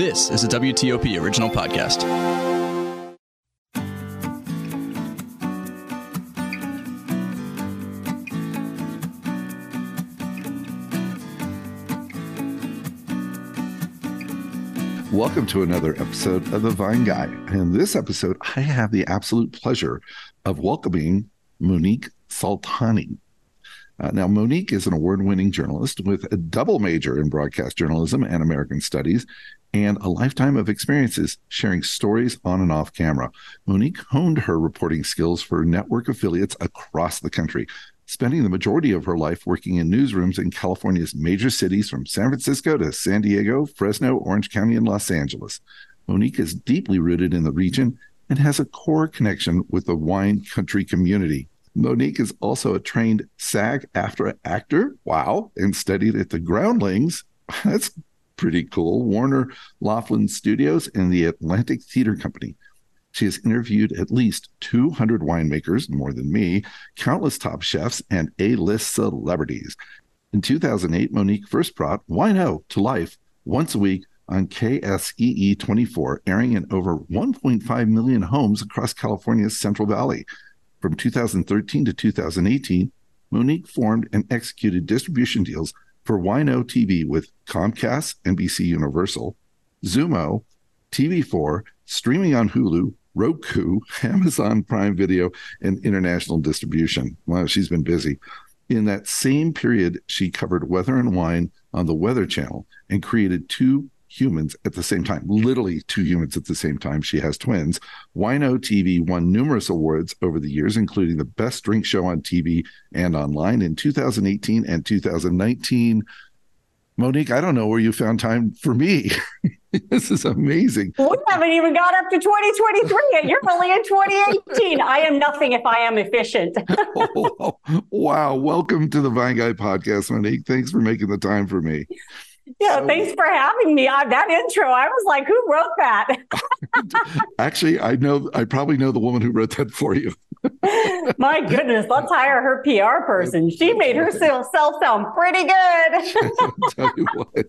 This is a WTOP original podcast. Welcome to another episode of The Vine Guy. In this episode, I have the absolute pleasure of welcoming Monique Soltani. Uh, now, Monique is an award winning journalist with a double major in broadcast journalism and American studies and a lifetime of experiences sharing stories on and off camera. Monique honed her reporting skills for network affiliates across the country, spending the majority of her life working in newsrooms in California's major cities from San Francisco to San Diego, Fresno, Orange County, and Los Angeles. Monique is deeply rooted in the region and has a core connection with the wine country community. Monique is also a trained SAG-AFTRA actor. Wow. And studied at the Groundlings. That's pretty cool. Warner Loughlin Studios and the Atlantic Theater Company. She has interviewed at least 200 winemakers, more than me, countless top chefs, and A list celebrities. In 2008, Monique first brought Wine-O to life once a week on KSEE 24, airing in over 1.5 million homes across California's Central Valley. From 2013 to 2018, Monique formed and executed distribution deals for Wine-O TV with Comcast, NBC Universal, Xumo, TV4, streaming on Hulu, Roku, Amazon Prime Video, and international distribution. Wow, she's been busy. In that same period, she covered weather and wine on the Weather Channel and created two humans at the same time, literally two humans at the same time. She has twins. Wine-O TV won numerous awards over the years, including the best drink show on TV and online in 2018 and 2019. Monique, I don't know where you found time for me. this is amazing. We haven't even got up to 2023 yet. You're only in 2018. I am nothing if I am efficient. oh, wow. Welcome to the Vine Guy podcast, Monique. Thanks for making the time for me. Yeah, so, thanks for having me. I, that intro, I was like, who wrote that? Actually, I know, I probably know the woman who wrote that for you. My goodness, let's hire her PR person. She made herself sound pretty good. tell you what.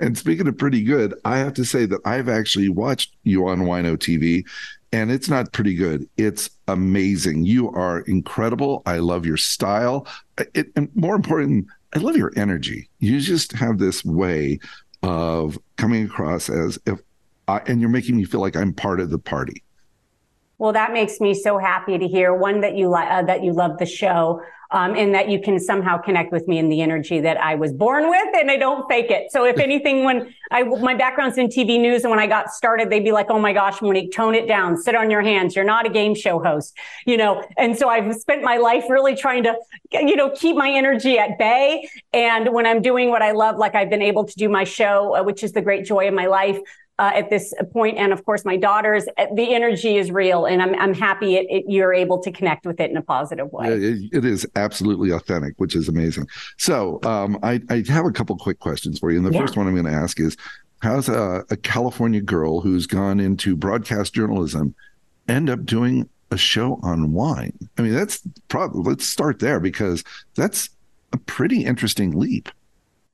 And speaking of pretty good, I have to say that I've actually watched you on Wine-O TV and it's not pretty good. It's amazing. You are incredible. I love your style. It, and more important, I love your energy. You just have this way of coming across as if, I, and you're making me feel like I'm part of the party. Well, that makes me so happy to hear. One that you like, uh, that you love the show um, and that you can somehow connect with me in the energy that I was born with, and I don't fake it. So if anything, when I my background's in TV news, and when I got started, they'd be like, "Oh my gosh, Monique, tone it down, sit on your hands. You're not a game show host," you know. And so I've spent my life really trying to, you know, keep my energy at bay. And when I'm doing what I love, like I've been able to do my show, uh, which is the great joy of my life, uh, at this. And of course, my daughters, uh, the energy is real. And I'm, I'm happy it, it, you're able to connect with it in a positive way. Yeah, it, it is absolutely authentic, which is amazing. So um, I, I, have a couple quick questions for you. And the yeah. first one I'm going to ask is How's a, a California girl who's gone into broadcast journalism end up doing a show on wine? I mean, that's probably, let's start there because that's a pretty interesting leap.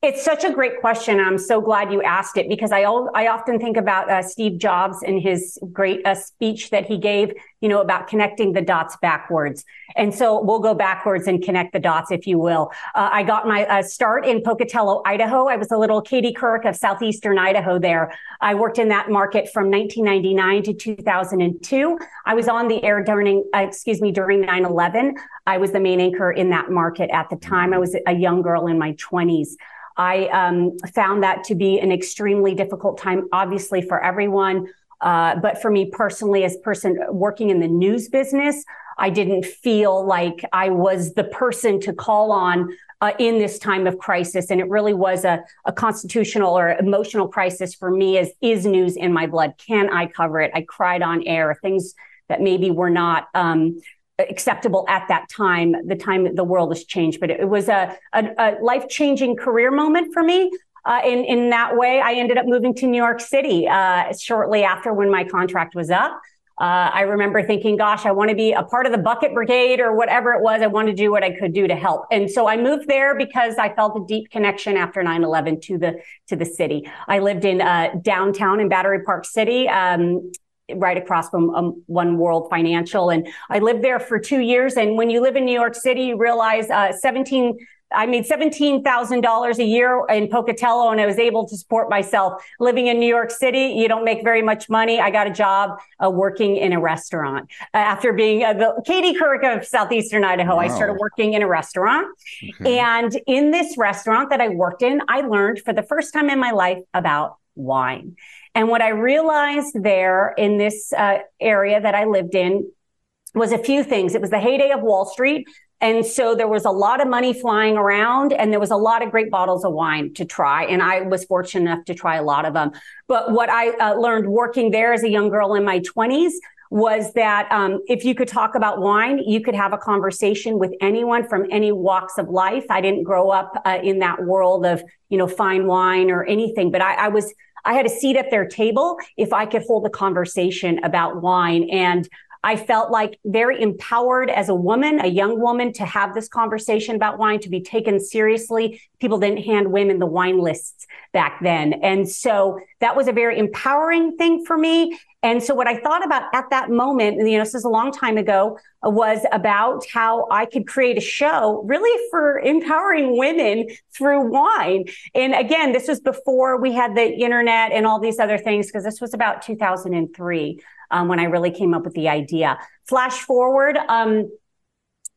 It's such a great question. I'm so glad you asked it because I I often think about uh, Steve Jobs and his great uh, speech that he gave, you know, about connecting the dots backwards. And so we'll go backwards and connect the dots, if you will. Uh, I got my uh, start in Pocatello, Idaho. I was a little Katie Couric of southeastern Idaho. There, I worked in that market from 1999 to 2002. I was on the air during, uh, excuse me, during 9/11. I was the main anchor in that market at the time. I was a young girl in my 20s. I um, found that to be an extremely difficult time, obviously for everyone. Uh, but for me personally, as person working in the news business, I didn't feel like I was the person to call on uh, in this time of crisis. And it really was a, a constitutional or emotional crisis for me as is news in my blood. Can I cover it? I cried on air, things that maybe were not um, acceptable at that time, the time the world has changed. But it was a, a, a life changing career moment for me. Uh, in in that way, I ended up moving to New York City uh, shortly after when my contract was up. Uh, I remember thinking, gosh, I want to be a part of the bucket brigade or whatever it was. I wanted to do what I could do to help. And so I moved there because I felt a deep connection after 9-11 to the, to the city. I lived in uh, downtown in Battery Park City. Um, right across from um, One World Financial. And I lived there for two years. And when you live in New York City, you realize uh, 17 I made $17,000 a year in Pocatello and I was able to support myself. Living in New York City, you don't make very much money. I got a job uh, working in a restaurant. Uh, after being uh, the Katie Couric of Southeastern Idaho, wow. I started working in a restaurant. Okay. And in this restaurant that I worked in, I learned for the first time in my life about wine. And what I realized there in this uh, area that I lived in was a few things. It was the heyday of Wall Street. And so there was a lot of money flying around and there was a lot of great bottles of wine to try. And I was fortunate enough to try a lot of them. But what I uh, learned working there as a young girl in my 20s was that um, if you could talk about wine, you could have a conversation with anyone from any walks of life. I didn't grow up uh, in that world of, you know, fine wine or anything, but I, I was I had a seat at their table if I could hold a conversation about wine. And I felt like very empowered as a woman, a young woman, to have this conversation about wine, to be taken seriously. People didn't hand women the wine lists back then. And so that was a very empowering thing for me. And so what I thought about at that moment, and you know, this is a long time ago, was about how I could create a show really for empowering women through wine. And again, this was before we had the internet and all these other things, because this was about 2003 um, when I really came up with the idea. Flash forward, um,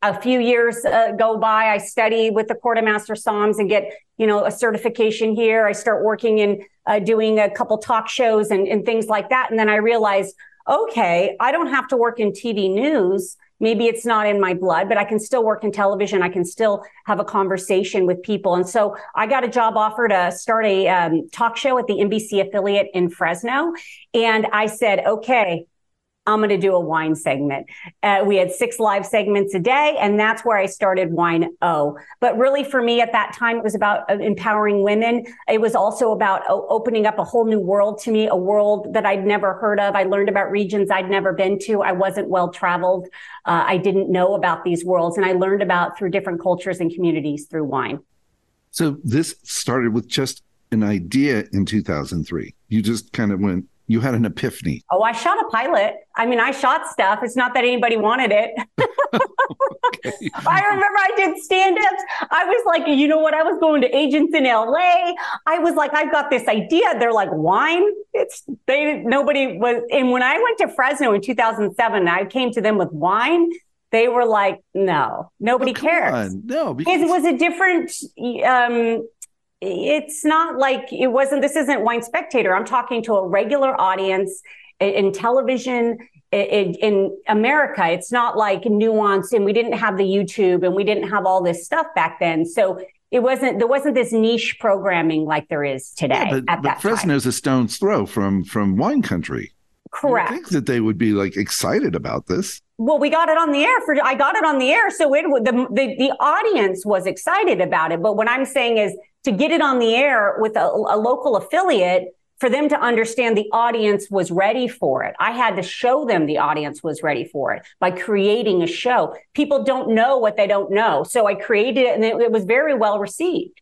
a few years uh, go by. I study with the Court of Master Somms and get, you know, a certification here. I start working in uh, doing a couple talk shows and, and things like that. And then I realize, okay, I don't have to work in TV news. Maybe it's not in my blood, but I can still work in television. I can still have a conversation with people. And so I got a job offer to start a um, talk show at the NBC affiliate in Fresno. And I said, okay, I'm going to do a wine segment. Uh, we had six live segments a day, and that's where I started Wine O. But really, for me at that time, it was about uh, empowering women. It was also about uh, opening up a whole new world to me, a world that I'd never heard of. I learned about regions I'd never been to. I wasn't well traveled. Uh, I didn't know about these worlds, and I learned about through different cultures and communities through wine. So this started with just an idea in 2003. You just kind of went, you had an epiphany. Oh, I shot a pilot. I mean, I shot stuff. It's not that anybody wanted it. okay. I remember I did stand ups. I was like, you know what? I was going to agents in LA. I was like, I've got this idea. They're like, wine? It's they, nobody was. And when I went to Fresno in 2007, I came to them with wine. They were like, no, nobody oh, cares. On. No, because it was a different, um, it's not like it wasn't this isn't wine spectator. I'm talking to a regular audience in, in television in, in, america. It's not like nuanced and we didn't have the youtube and we didn't have all this stuff back then. So it wasn't there wasn't this niche programming like there is today yeah, but, but fresno's time. a stone's throw from from wine country. Correct. I think that they would be like excited about this? Well, we got it on the air for I got it on the air, so it the, the the audience was excited about it. But what I'm saying is to get it on the air with a, a local affiliate for them to understand the audience was ready for it. I had to show them the audience was ready for it by creating a show. People don't know what they don't know. So I created it and it, it was very well received.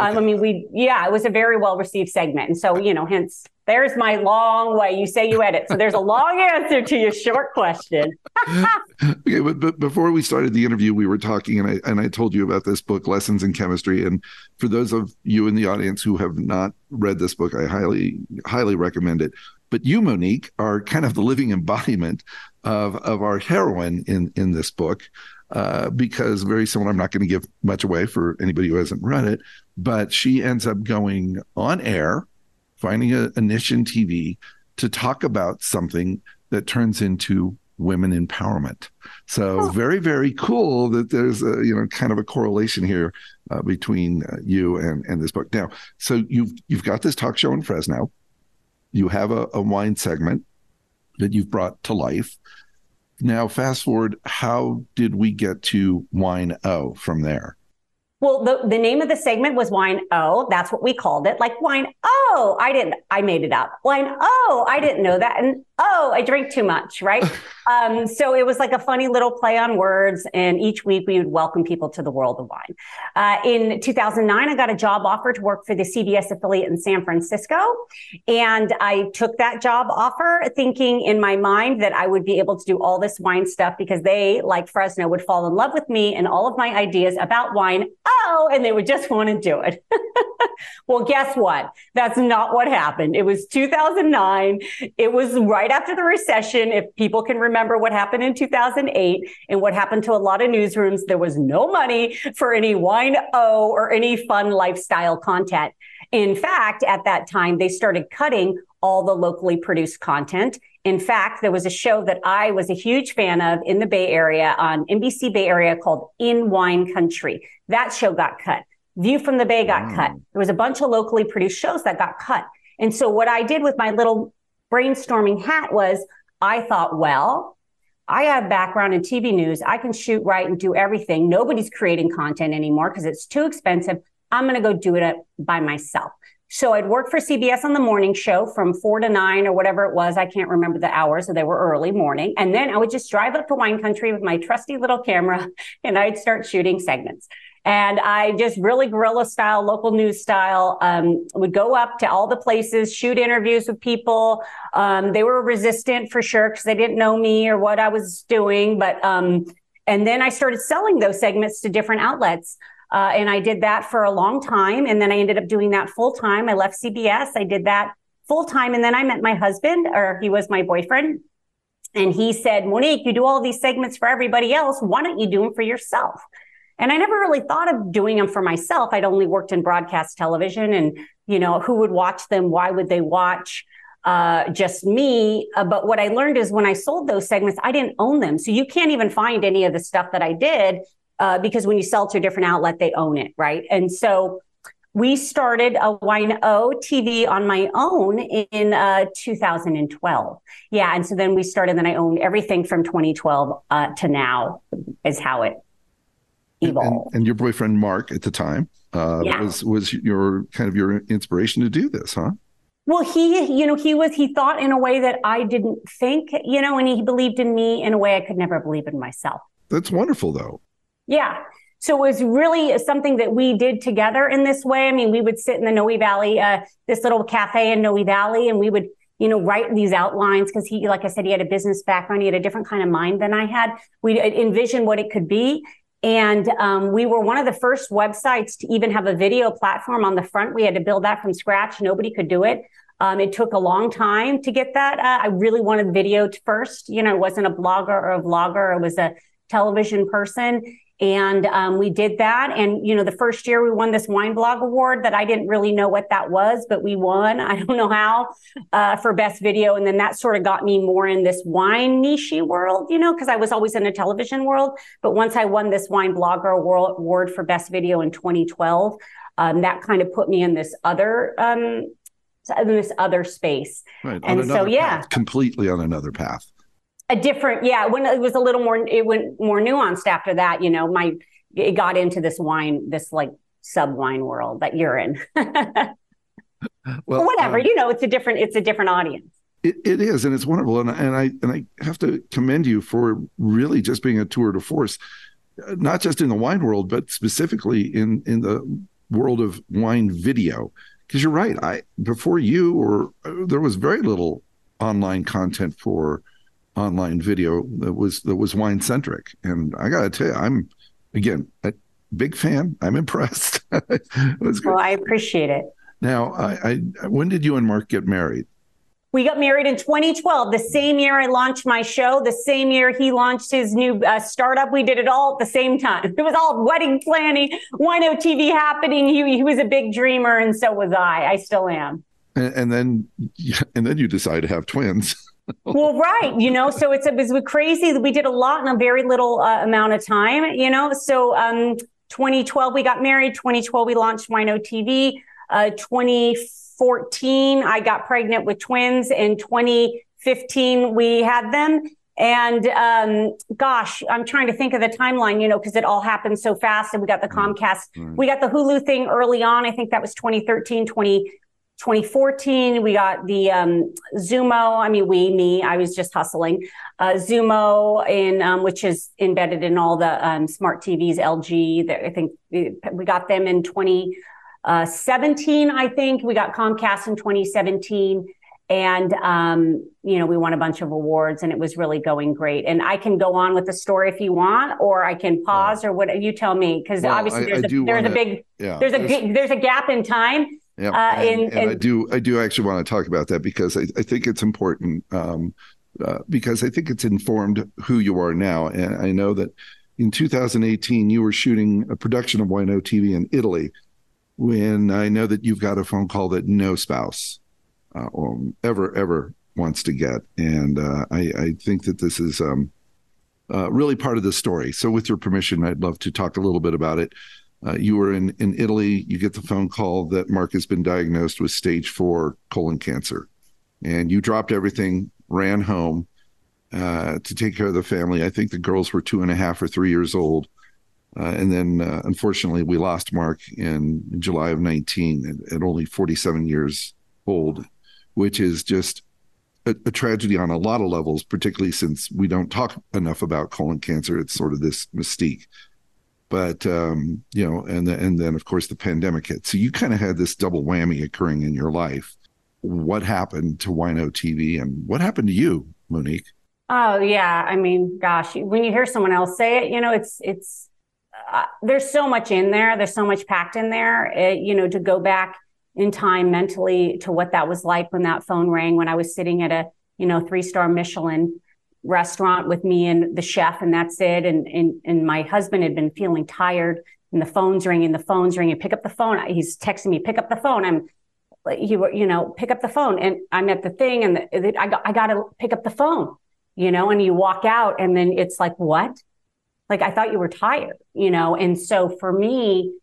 Um, I mean, we, yeah, it was a very well received segment. And so, you know, hence there's my long way. You say you edit. So there's a long answer to your short question. okay, but, but before we started the interview, we were talking and I and I told you about this book, Lessons in Chemistry. And for those of you in the audience who have not read this book, I highly, highly recommend it. But you, Monique, are kind of the living embodiment of of our heroine in in this book. Uh, because very similar, I'm not going to give much away for anybody who hasn't read it, but she ends up going on air, finding a, a niche in TV to talk about something that turns into women empowerment. So oh. very, very cool that there's a, you know, kind of a correlation here uh, between uh, you and, and this book. Now, so you've, you've got this talk show in Fresno. You have a, a wine segment that you've brought to life. Now, fast forward, how did we get to Wine O from there? Well, the, the name of the segment was Wine O. That's what we called it. Like wine Oh, I didn't, I made it up. Wine Oh, I didn't know that. And oh, I drink too much, right? um, so it was like a funny little play on words. And each week we would welcome people to the world of wine. Uh, in 2009, I got a job offer to work for the CBS affiliate in San Francisco. And I took that job offer thinking in my mind that I would be able to do all this wine stuff because they, like Fresno, would fall in love with me and all of my ideas about wine. Oh, and they would just want to do it. well, guess what? That's not what happened. It was 2009. It was right right after the recession, if people can remember what happened in 2008 and what happened to a lot of newsrooms, there was no money for any wine O or any fun lifestyle content. In fact, at that time, they started cutting all the locally produced content. In fact, there was a show that I was a huge fan of in the Bay Area on NBC Bay Area called In Wine Country. That show got cut. View from the Bay got mm. cut. There was a bunch of locally produced shows that got cut. And so what I did with my little brainstorming hat was I thought, well, I have background in TV news. I can shoot, write, and do everything. Nobody's creating content anymore because it's too expensive. I'm going to go do it by myself. So I'd work for CBS on the morning show from four to nine or whatever it was. I can't remember the hours. So they were early morning. And then I would just drive up to wine country with my trusty little camera and I'd start shooting segments. And I just really guerrilla style, local news style, um, would go up to all the places, shoot interviews with people. Um, they were resistant for sure because they didn't know me or what I was doing. But, um, and then I started selling those segments to different outlets. Uh, and I did that for a long time. And then I ended up doing that full time. I left CBS. I did that full time. And then I met my husband, or he was my boyfriend. And he said, Monique, you do all these segments for everybody else. Why don't you do them for yourself? And I never really thought of doing them for myself. I'd only worked in broadcast television and, you know, who would watch them? Why would they watch? Uh, just me. Uh, but what I learned is when I sold those segments, I didn't own them. So you can't even find any of the stuff that I did uh, because when you sell to a different outlet, they own it. Right. And so we started a Wine O TV on my own in uh, 2012. Yeah. And so then we started, then I owned everything from 2012 uh, to now is how it And, and, your boyfriend Mark at the time uh, yeah. was was your kind of your inspiration to do this, huh? Well, he, you know, he was he thought in a way that I didn't think, you know, and he believed in me in a way I could never believe in myself. That's wonderful, though. Yeah. So it was really something that we did together in this way. I mean, we would sit in the Noe Valley, uh, this little cafe in Noe Valley, and we would, you know, write these outlines because he, like I said, he had a business background. He had a different kind of mind than I had. We envisioned what it could be. And um, we were one of the first websites to even have a video platform on the front. We had to build that from scratch. Nobody could do it. Um, it took a long time to get that. Uh, I really wanted video first. You know, it wasn't a blogger or a vlogger. It was a television person. And um, we did that. And, you know, the first year we won this wine blog award that I didn't really know what that was, but we won. I don't know how uh, for best video. And then that sort of got me more in this wine niche world, you know, because I was always in a television world. But once I won this wine blogger award for best video in 2012, um, that kind of put me in this other um, in this other space. Right. And so, yeah, completely on another path a different yeah when it was a little more it went more nuanced after that you know my it got into this wine this like sub wine world that you're in. Well whatever um, you know it's a different it's a different audience. It, it is and it's wonderful and, and i and i have to commend you for really just being a tour de force not just in the wine world but specifically in in the world of wine video. Because you're right i before you or uh, there was very little online content for online video that was that was wine centric. And I got to tell you, I'm again a big fan. I'm impressed. it was good. Well, I appreciate it. Now, I, I when did you and Mark get married? We got married in 2012, the same year I launched my show, the same year he launched his new uh, startup. We did it all at the same time. It was all wedding planning, Wino TV happening. He, he was a big dreamer, and so was I. I still am. And, and then, and then you decide to have twins. Well, right. You know, so it's, it was crazy. We did a lot in a very little uh, amount of time, you know. So um, 2012, we got married. 2012, we launched Wino TV. Uh, 2014, I got pregnant with twins. In 2015, we had them. And um, gosh, I'm trying to think of the timeline, you know, because it all happened so fast. And we got the mm-hmm. Comcast, mm-hmm. we got the Hulu thing early on. I think that was 2013, 20 2014, we got the um, Xumo. I mean, we, me, I was just hustling. Uh, Xumo, in um, which is embedded in all the um, smart TVs, LG. I think we got them in 2017. I think we got Comcast in 2017 and um, you know we won a bunch of awards and it was really going great and i can go on with the story if you want or i can pause or what you tell me because well, obviously there's, I, a, there's wanna, a big yeah, there's a there's, there's a gap in time yeah, uh, and, and, and, I do I do actually want to talk about that because I, I think it's important um, uh, because I think it's informed who you are now and I know that in 2018 you were shooting a production of Wino TV in Italy when I know that you've got a phone call that no spouse uh, ever ever wants to get, and uh, I, I, think that this is um, uh, really part of the story. So, with your permission, I'd love to talk a little bit about it. Uh, you were in in Italy. You get the phone call that Mark has been diagnosed with stage four colon cancer, and you dropped everything, ran home uh, to take care of the family. I think the girls were two and a half or three years old. Uh, and then, uh, unfortunately, we lost Mark in, July of 19 at, at, only 47 years old which is just a, a, tragedy on a lot of levels, particularly since we don't talk enough about colon cancer. It's sort of this mystique. But um, you know, and the, and then of course the pandemic hit. So you kind of had this double whammy occurring in your life. What happened to Wino TV, and what happened to you, Monique? Oh yeah, I mean, gosh, when you hear someone else say it, you know, it's it's uh, there's so much in there. There's so much packed in there. It, you know, to go back in time mentally to what that was like when that phone rang when I was sitting at a, you know, three star Michelin restaurant with me and the chef and that's it. And, and, and my husband had been feeling tired and the phone's ringing, the phone's ringing, pick up the phone. He's texting me, pick up the phone. I'm, he, you know, pick up the phone and I'm at the thing and the, I got, I got to pick up the phone, you know, and you walk out and then it's like, what? Like, I thought you were tired, you know? And so for me,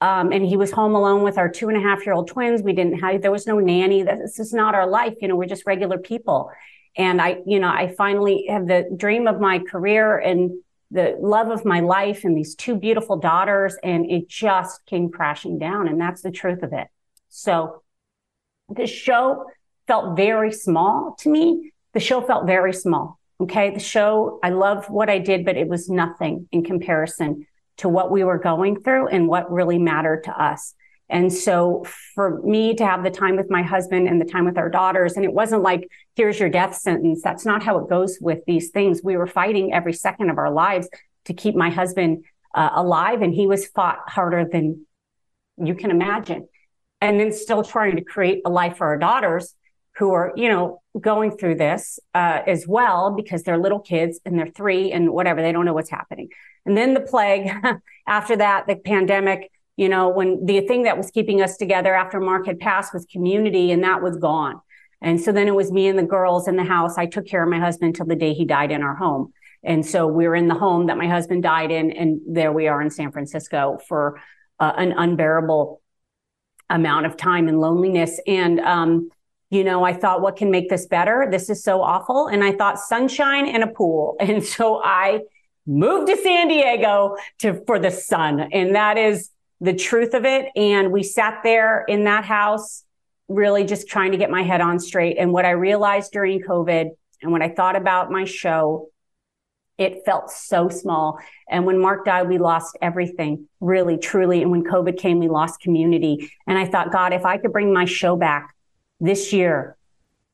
um, and he was home alone with our two and a half year old twins. We didn't have, there was no nanny. This is not our life. You know, we're just regular people. And I, you know, I finally have the dream of my career and the love of my life and these two beautiful daughters. And it just came crashing down. And that's the truth of it. So the show felt very small to me. The show felt very small. Okay. The show, I love what I did, but it was nothing in comparison to what we were going through and what really mattered to us. And so for me to have the time with my husband and the time with our daughters, and it wasn't like, here's your death sentence. That's not how it goes with these things. We were fighting every second of our lives to keep my husband uh, alive. And he was fought harder than you can imagine. And then still trying to create a life for our daughters who are, you know, going through this uh, as well because they're little kids and they're three and whatever. They don't know what's happening. And then the plague, after that, the pandemic, you know, when the thing that was keeping us together after Mark had passed was community and that was gone. And so then it was me and the girls in the house. I took care of my husband till the day he died in our home. And so we were in the home that my husband died in. And there we are in San Francisco for uh, an unbearable amount of time and loneliness. And, um, you know, I thought, what can make this better? This is so awful. And I thought sunshine and a pool. And so I moved to San Diego to for the sun. And that is the truth of it. And we sat there in that house, really just trying to get my head on straight. And what I realized during COVID and when I thought about my show, it felt so small. And when Mark died, we lost everything, really, truly. And when COVID came, we lost community. And I thought, God, if I could bring my show back this year,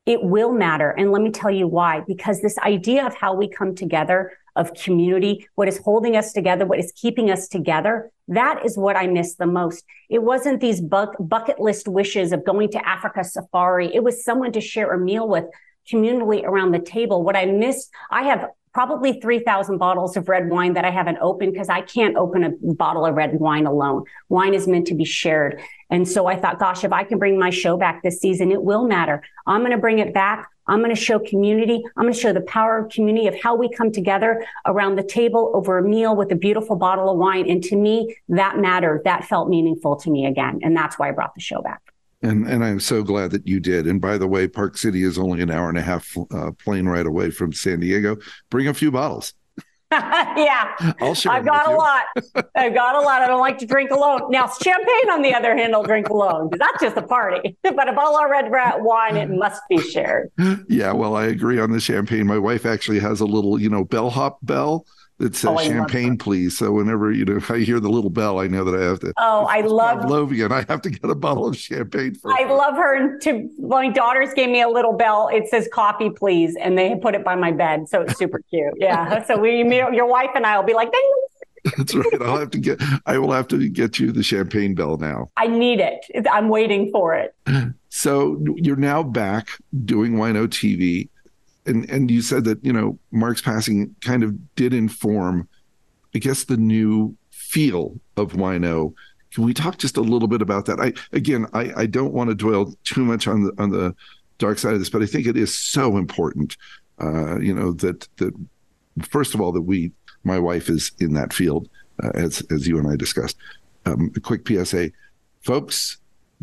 it will matter. And let me tell you why. Because this idea of how we come together of community, what is holding us together, what is keeping us together. That is what I miss the most. It wasn't these bu- bucket list wishes of going to Africa safari. It was someone to share a meal with communally around the table. What I missed, I have probably 3,000 bottles of red wine that I haven't opened because I can't open a bottle of red wine alone. Wine is meant to be shared. And so I thought, gosh, if I can bring my show back this season, it will matter. I'm going to bring it back. I'm going to show community. I'm going to show the power of community of how we come together around the table over a meal with a beautiful bottle of wine. And to me, that mattered. That felt meaningful to me again. And that's why I brought the show back. And and I'm so glad that you did. And by the way, Park City is only an hour and a half uh, plane ride away from San Diego. Bring a few bottles. yeah, I'll share. I've got a lot. I've got a lot. I don't like to drink alone. Now, champagne, on the other hand, I'll drink alone. Because that's just a party. but a bottle of red wine, it must be shared. Yeah, well, I agree on the champagne. My wife actually has a little, you know, bellhop bell Oh, that says Oh, champagne, please. So whenever you know I hear the little bell, I know that I have to. Oh, I love Pavlovian. I have to get a bottle of champagne for. I love her. And to my daughters gave me a little bell. It says "coffee, please," and they put it by my bed, so it's super cute. Yeah. So we, your wife and I will be like, ding. That's right. I'll have to get. I will have to get you the champagne bell now. I need it. I'm waiting for it. So you're now back doing Wino TV, and and you said that you know Mark's passing kind of did inform, I guess, the new feel of Wino. Can we talk just a little bit about that? I again, I I don't want to dwell too much on the on the dark side of this, but I think it is so important. Uh, you know that that first of all that we my wife is in that field uh, as as you and I discussed. Um, a quick PSA, folks,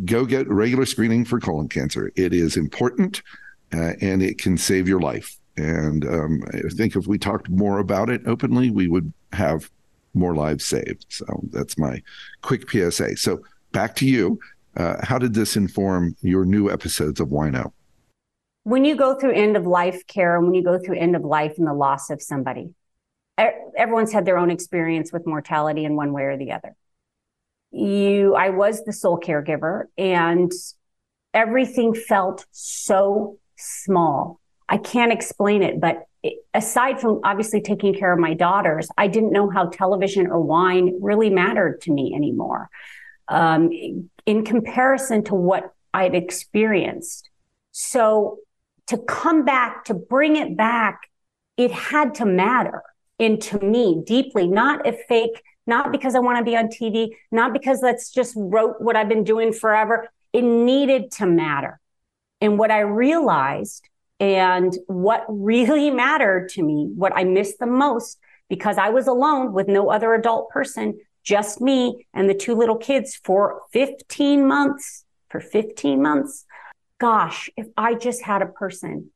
go get regular screening for colon cancer. It is important, uh, and it can save your life. And um, I think if we talked more about it openly, we would have more lives saved. So that's my quick PSA. So back to you. Uh, how did this inform your new episodes of Wino? When you go through end of life care and when you go through end of life and the loss of somebody, everyone's had their own experience with mortality in one way or the other. You, I was the sole caregiver and everything felt so small. I can't explain it, but aside from obviously taking care of my daughters, I didn't know how television or wine really mattered to me anymore. Um, in comparison to what I'd experienced. So to come back, to bring it back, it had to matter into me deeply, not a fake, not because I want to be on TV, not because that's just wrote what I've been doing forever. It needed to matter. And what I realized and what really mattered to me, what I missed the most, because I was alone with no other adult person, just me and the two little kids for 15 months, for 15 months. Gosh, if I just had a person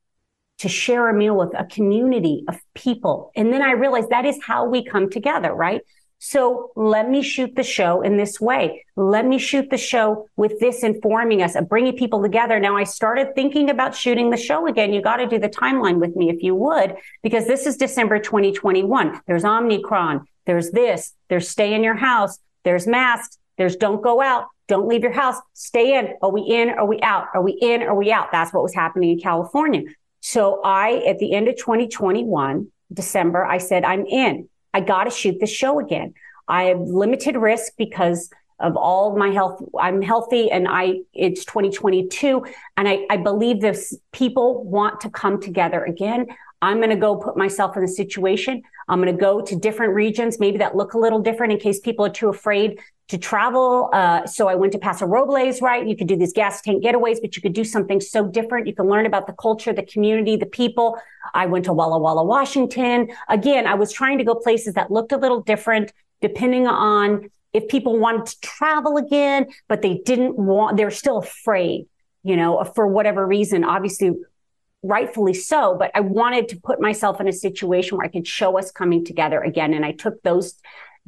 to share a meal with a community of people. And then I realized that is how we come together, right? So let me shoot the show in this way. Let me shoot the show with this informing us of bringing people together. Now I started thinking about shooting the show again. You got to do the timeline with me if you would, because this is December 2021. There's Omicron. There's this. There's stay in your house. There's masks. There's don't go out. Don't leave your house. Stay in. Are we in? Are we out? Are we in? Are we out? That's what was happening in California. So I, at the end of 2021, December, I said, I'm in. I got to shoot the show again. I have limited risk because of all my health. I'm healthy and I, it's 2022. And I, I believe this people want to come together again. I'm going to go put myself in a situation. I'm going to go to different regions, maybe that look a little different in case people are too afraid to travel. Uh, so I went to Paso Robles, right? You could do these gas tank getaways, but you could do something so different. You can learn about the culture, the community, the people. I went to Walla Walla, Washington. Again, I was trying to go places that looked a little different depending on if people wanted to travel again, but they didn't want, they're still afraid, you know, for whatever reason. Obviously, rightfully so, but I wanted to put myself in a situation where I could show us coming together again. And I took those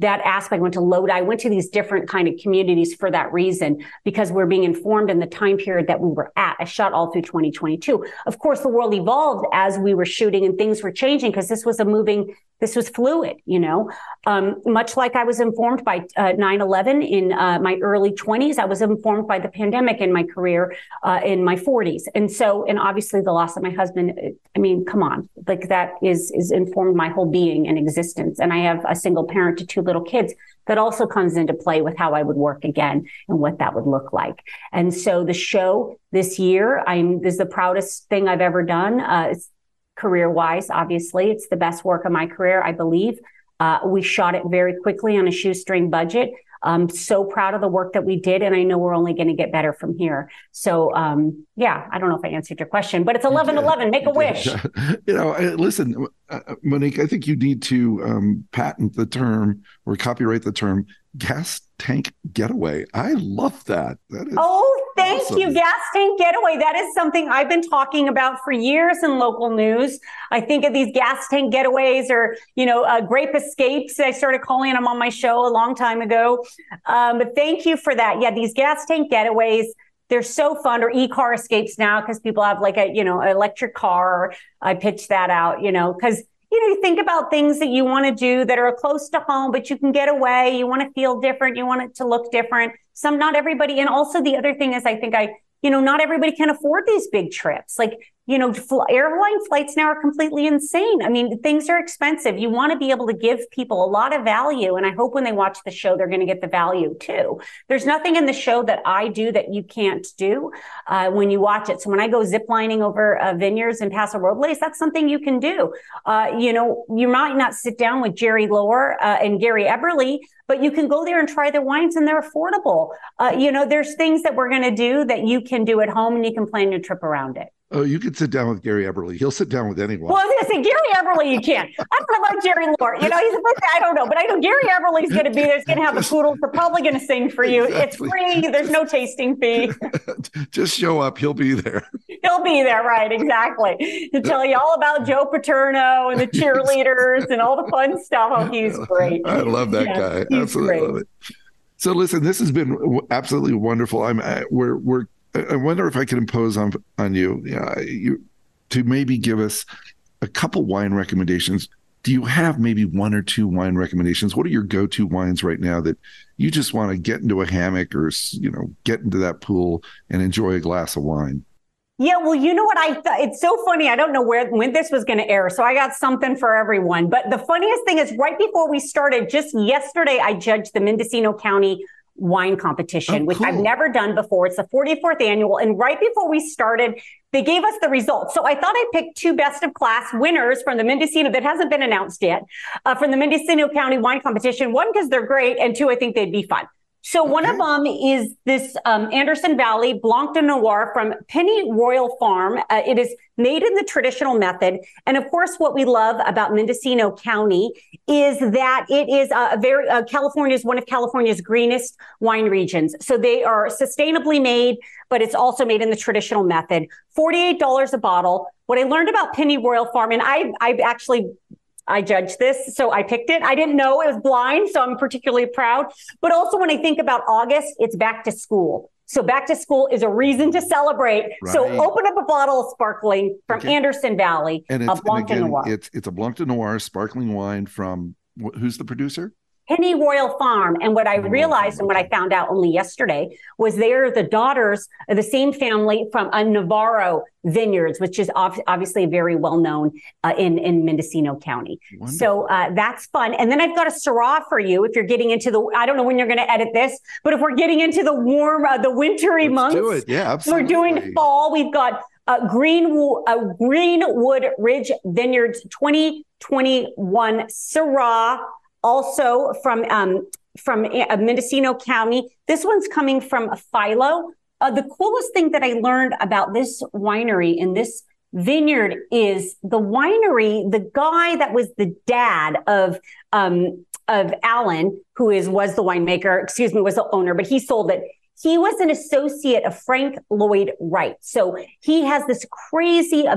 that aspect. Went to Lodi. I went to these different kind of communities for that reason, because we're being informed in the time period that we were at. I shot all through 2022. Of course, the world evolved as we were shooting and things were changing because this was a moving, this was fluid, you know, um, much like I was informed by uh, 9-11 in uh, my early 20s. I was informed by the pandemic in my career uh, in my 40s. And so, and obviously the loss of my husband, I mean, come on, like that is, is informed my whole being and existence. And I have a single parent to two little kids that also comes into play with how I would work again and what that would look like. And so the show this year, I'm, this is the proudest thing I've ever done. Uh, career wise, obviously, it's the best work of my career, I believe. Uh, we shot it very quickly on a shoestring budget. I'm so proud of the work that we did, and I know we're only going to get better from here. So, um, yeah, I don't know if I answered your question, but it's 11 11. Make a wish. you know, listen, uh, Monique, I think you need to um, patent the term or copyright the term gas tank getaway. I love that. that is, oh, thank awesome. you. Gas tank getaway. That is something I've been talking about for years in local news. I think of these gas tank getaways or, you know, uh, grape escapes. I started calling them on my show a long time ago. Um, but thank you for that. Yeah, these gas tank getaways. They're so fun, or e-car escapes now because people have like a, you know, electric car. I pitch that out, you know, because you know, you think about things that you want to do that are close to home, but you can get away. You want to feel different. You want it to look different. Some, not everybody. And also the other thing is, I think I, you know, not everybody can afford these big trips. Like you know, fl- airline flights now are completely insane. I mean, things are expensive. You want to be able to give people a lot of value. And I hope when they watch the show, they're going to get the value too. There's nothing in the show that I do that you can't do uh, when you watch it. So when I go ziplining over uh, vineyards and Paso Robles, that's something you can do. Uh, you know, you might not sit down with Jerry Lohr uh, and Gary Eberle, but you can go there and try their wines and they're affordable. Uh, you know, there's things that we're going to do that you can do at home and you can plan your trip around it. Oh, you could sit down with Gary Eberle. He'll sit down with anyone. Well, I was going to say Gary Eberle, you can't. I don't know about Jerry Lohr. You know, he's I don't know, but I know Gary Eberle's going to be there. He's going to have the poodles. They're probably going to sing for you. Exactly. It's free. There's no tasting fee. Just show up. He'll be there. He'll be there, right? Exactly. To tell you all about Joe Paterno and the cheerleaders and all the fun stuff. Oh, he's great. I love that yeah, guy. Absolutely great. love it. So listen, this has been absolutely wonderful. I'm I, we're we're I wonder if I could impose on on you. You to maybe give us a couple wine recommendations. Do you have maybe one or two wine recommendations? What are your go-to wines right now that you just want to get into a hammock or you know get into that pool and enjoy a glass of wine? Yeah, well, you know what I thought? It's so funny. I don't know where when this was going to air, so I got something for everyone. But the funniest thing is, right before we started, just yesterday, I judged the Mendocino County wine competition, oh, which I've never done before. It's the 44th annual. And right before we started, they gave us the results. So I thought I'd pick two best of class winners from the Mendocino that hasn't been announced yet uh, from the Mendocino County wine competition. One, because they're great. And two, I think they'd be fun. So okay. one of them is this um, Anderson Valley Blanc de Noir from Pennyroyal Farm. Uh, it is made in the traditional method, and of course, what we love about Mendocino County is that it is a very uh, California is one of California's greenest wine regions. So they are sustainably made, but it's also made in the traditional method. Forty-eight dollars a bottle. What I learned about Pennyroyal Farm, and I I actually I judged this. So I picked it. I didn't know it was blind. So I'm particularly proud. But also when I think about August, it's back to school. So back to school is a reason to celebrate. Right. So open up a bottle of sparkling from okay. Anderson Valley, and it's, a Blanc and again, de Noir. It's, it's a Blanc de Noir sparkling wine from who's the producer? Pennyroyal Farm. And what I realized and what I found out only yesterday was they're the daughters of the same family from a Navarro Vineyards, which is obviously very well known uh, in, in Mendocino County. Wonderful. So uh, that's fun. And then I've got a Syrah for you if you're getting into the, I don't know when you're going to edit this, but if we're getting into the warm, uh, the wintry Let's months, do it. Yeah, absolutely. We're doing fall. We've got uh, Greenwood, uh, Greenwood Ridge Vineyards 2021 Syrah also from um, from uh, Mendocino County. This one's coming from Philo. Uh, the coolest thing that I learned about this winery in this vineyard is the winery. The guy that was the dad of um, of Alan, who is was the winemaker, excuse me, was the owner, but he sold it. He was an associate of Frank Lloyd Wright. So he has this crazy, uh,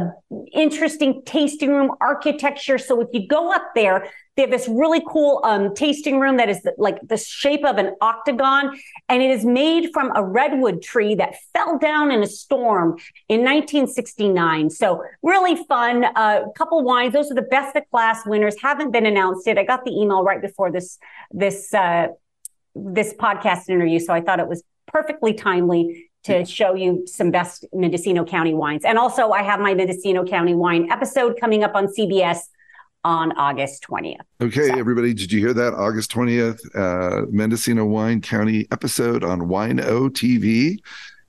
interesting tasting room architecture. So if you go up there, they have this really cool um, tasting room that is like the shape of an octagon, and it is made from a redwood tree that fell down in a storm in 1969. So really fun. A uh, couple wines. Those are the best of class winners. Haven't been announced yet. I got the email right before this this uh, this podcast interview, so I thought it was perfectly timely to show you some best Mendocino County wines. And also, I have my Mendocino County wine episode coming up on CBS on August 20th. Okay, so. everybody, did you hear that? August 20th, uh, Mendocino Wine County episode on Wine O TV.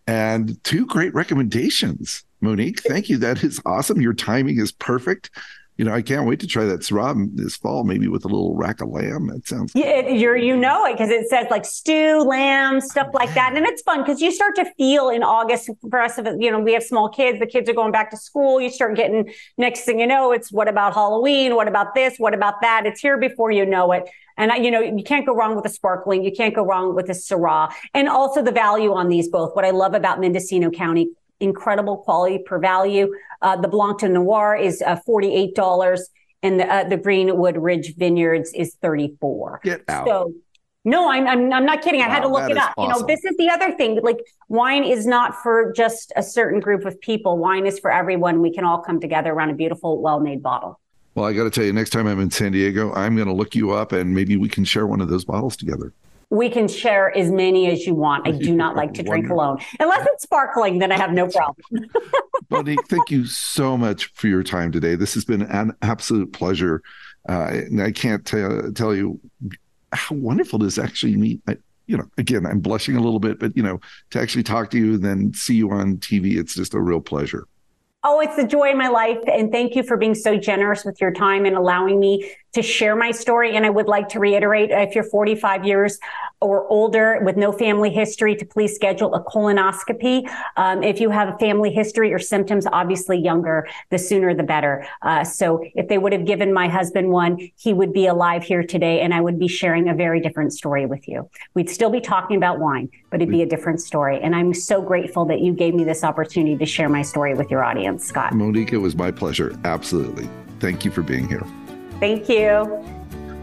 And two great recommendations. Monique, thank you. That is awesome. Your timing is perfect. You know, I can't wait to try that Syrah this fall, maybe with a little rack of lamb. That sounds. Yeah, you're you know it because it says like stew, lamb, stuff like that, and it's fun because you start to feel in August for us. You know, we have small kids. The kids are going back to school. You start getting next thing you know, it's what about Halloween? What about this? What about that? It's here before you know it. And you know, you can't go wrong with a sparkling. You can't go wrong with a Syrah. And also the value on these both. What I love about Mendocino County, incredible quality per value. Uh, the Blanc de Noir is uh, $48 and the, uh, the Greenwood Ridge Vineyards is 34. Get out. So no, I'm, I'm, I'm not kidding. I wow, had to look it up. Awesome. You know, this is the other thing. Like wine is not for just a certain group of people. Wine is for everyone. We can all come together around a beautiful, well-made bottle. Well, I got to tell you, next time I'm in San Diego, I'm going to look you up and maybe we can share one of those bottles together. We can share as many as you want. I do not like to drink alone. Unless it's sparkling, then I have no problem. Monique, thank you so much for your time today. This has been an absolute pleasure. Uh, and I can't t- tell you how wonderful it is actually meet. I, you know, again, I'm blushing a little bit, but you know, to actually talk to you and then see you on TV, it's just a real pleasure. Oh, it's the joy of my life. And thank you for being so generous with your time and allowing me to share my story. And I would like to reiterate if you're 45 years or older with no family history, to please schedule a colonoscopy. Um, if you have a family history or symptoms, obviously younger, the sooner the better. Uh, so if they would have given my husband one, he would be alive here today and I would be sharing a very different story with you. We'd still be talking about wine, but it'd be a different story. And I'm so grateful that you gave me this opportunity to share my story with your audience, Scott. Monique, it was my pleasure. Absolutely. Thank you for being here. Thank you.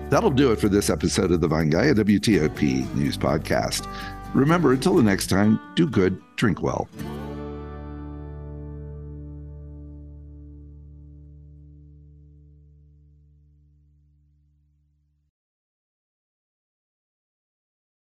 That'll do it for this episode of the Vine Guy, a WTOP news podcast. Remember, until the next time, do good, drink well.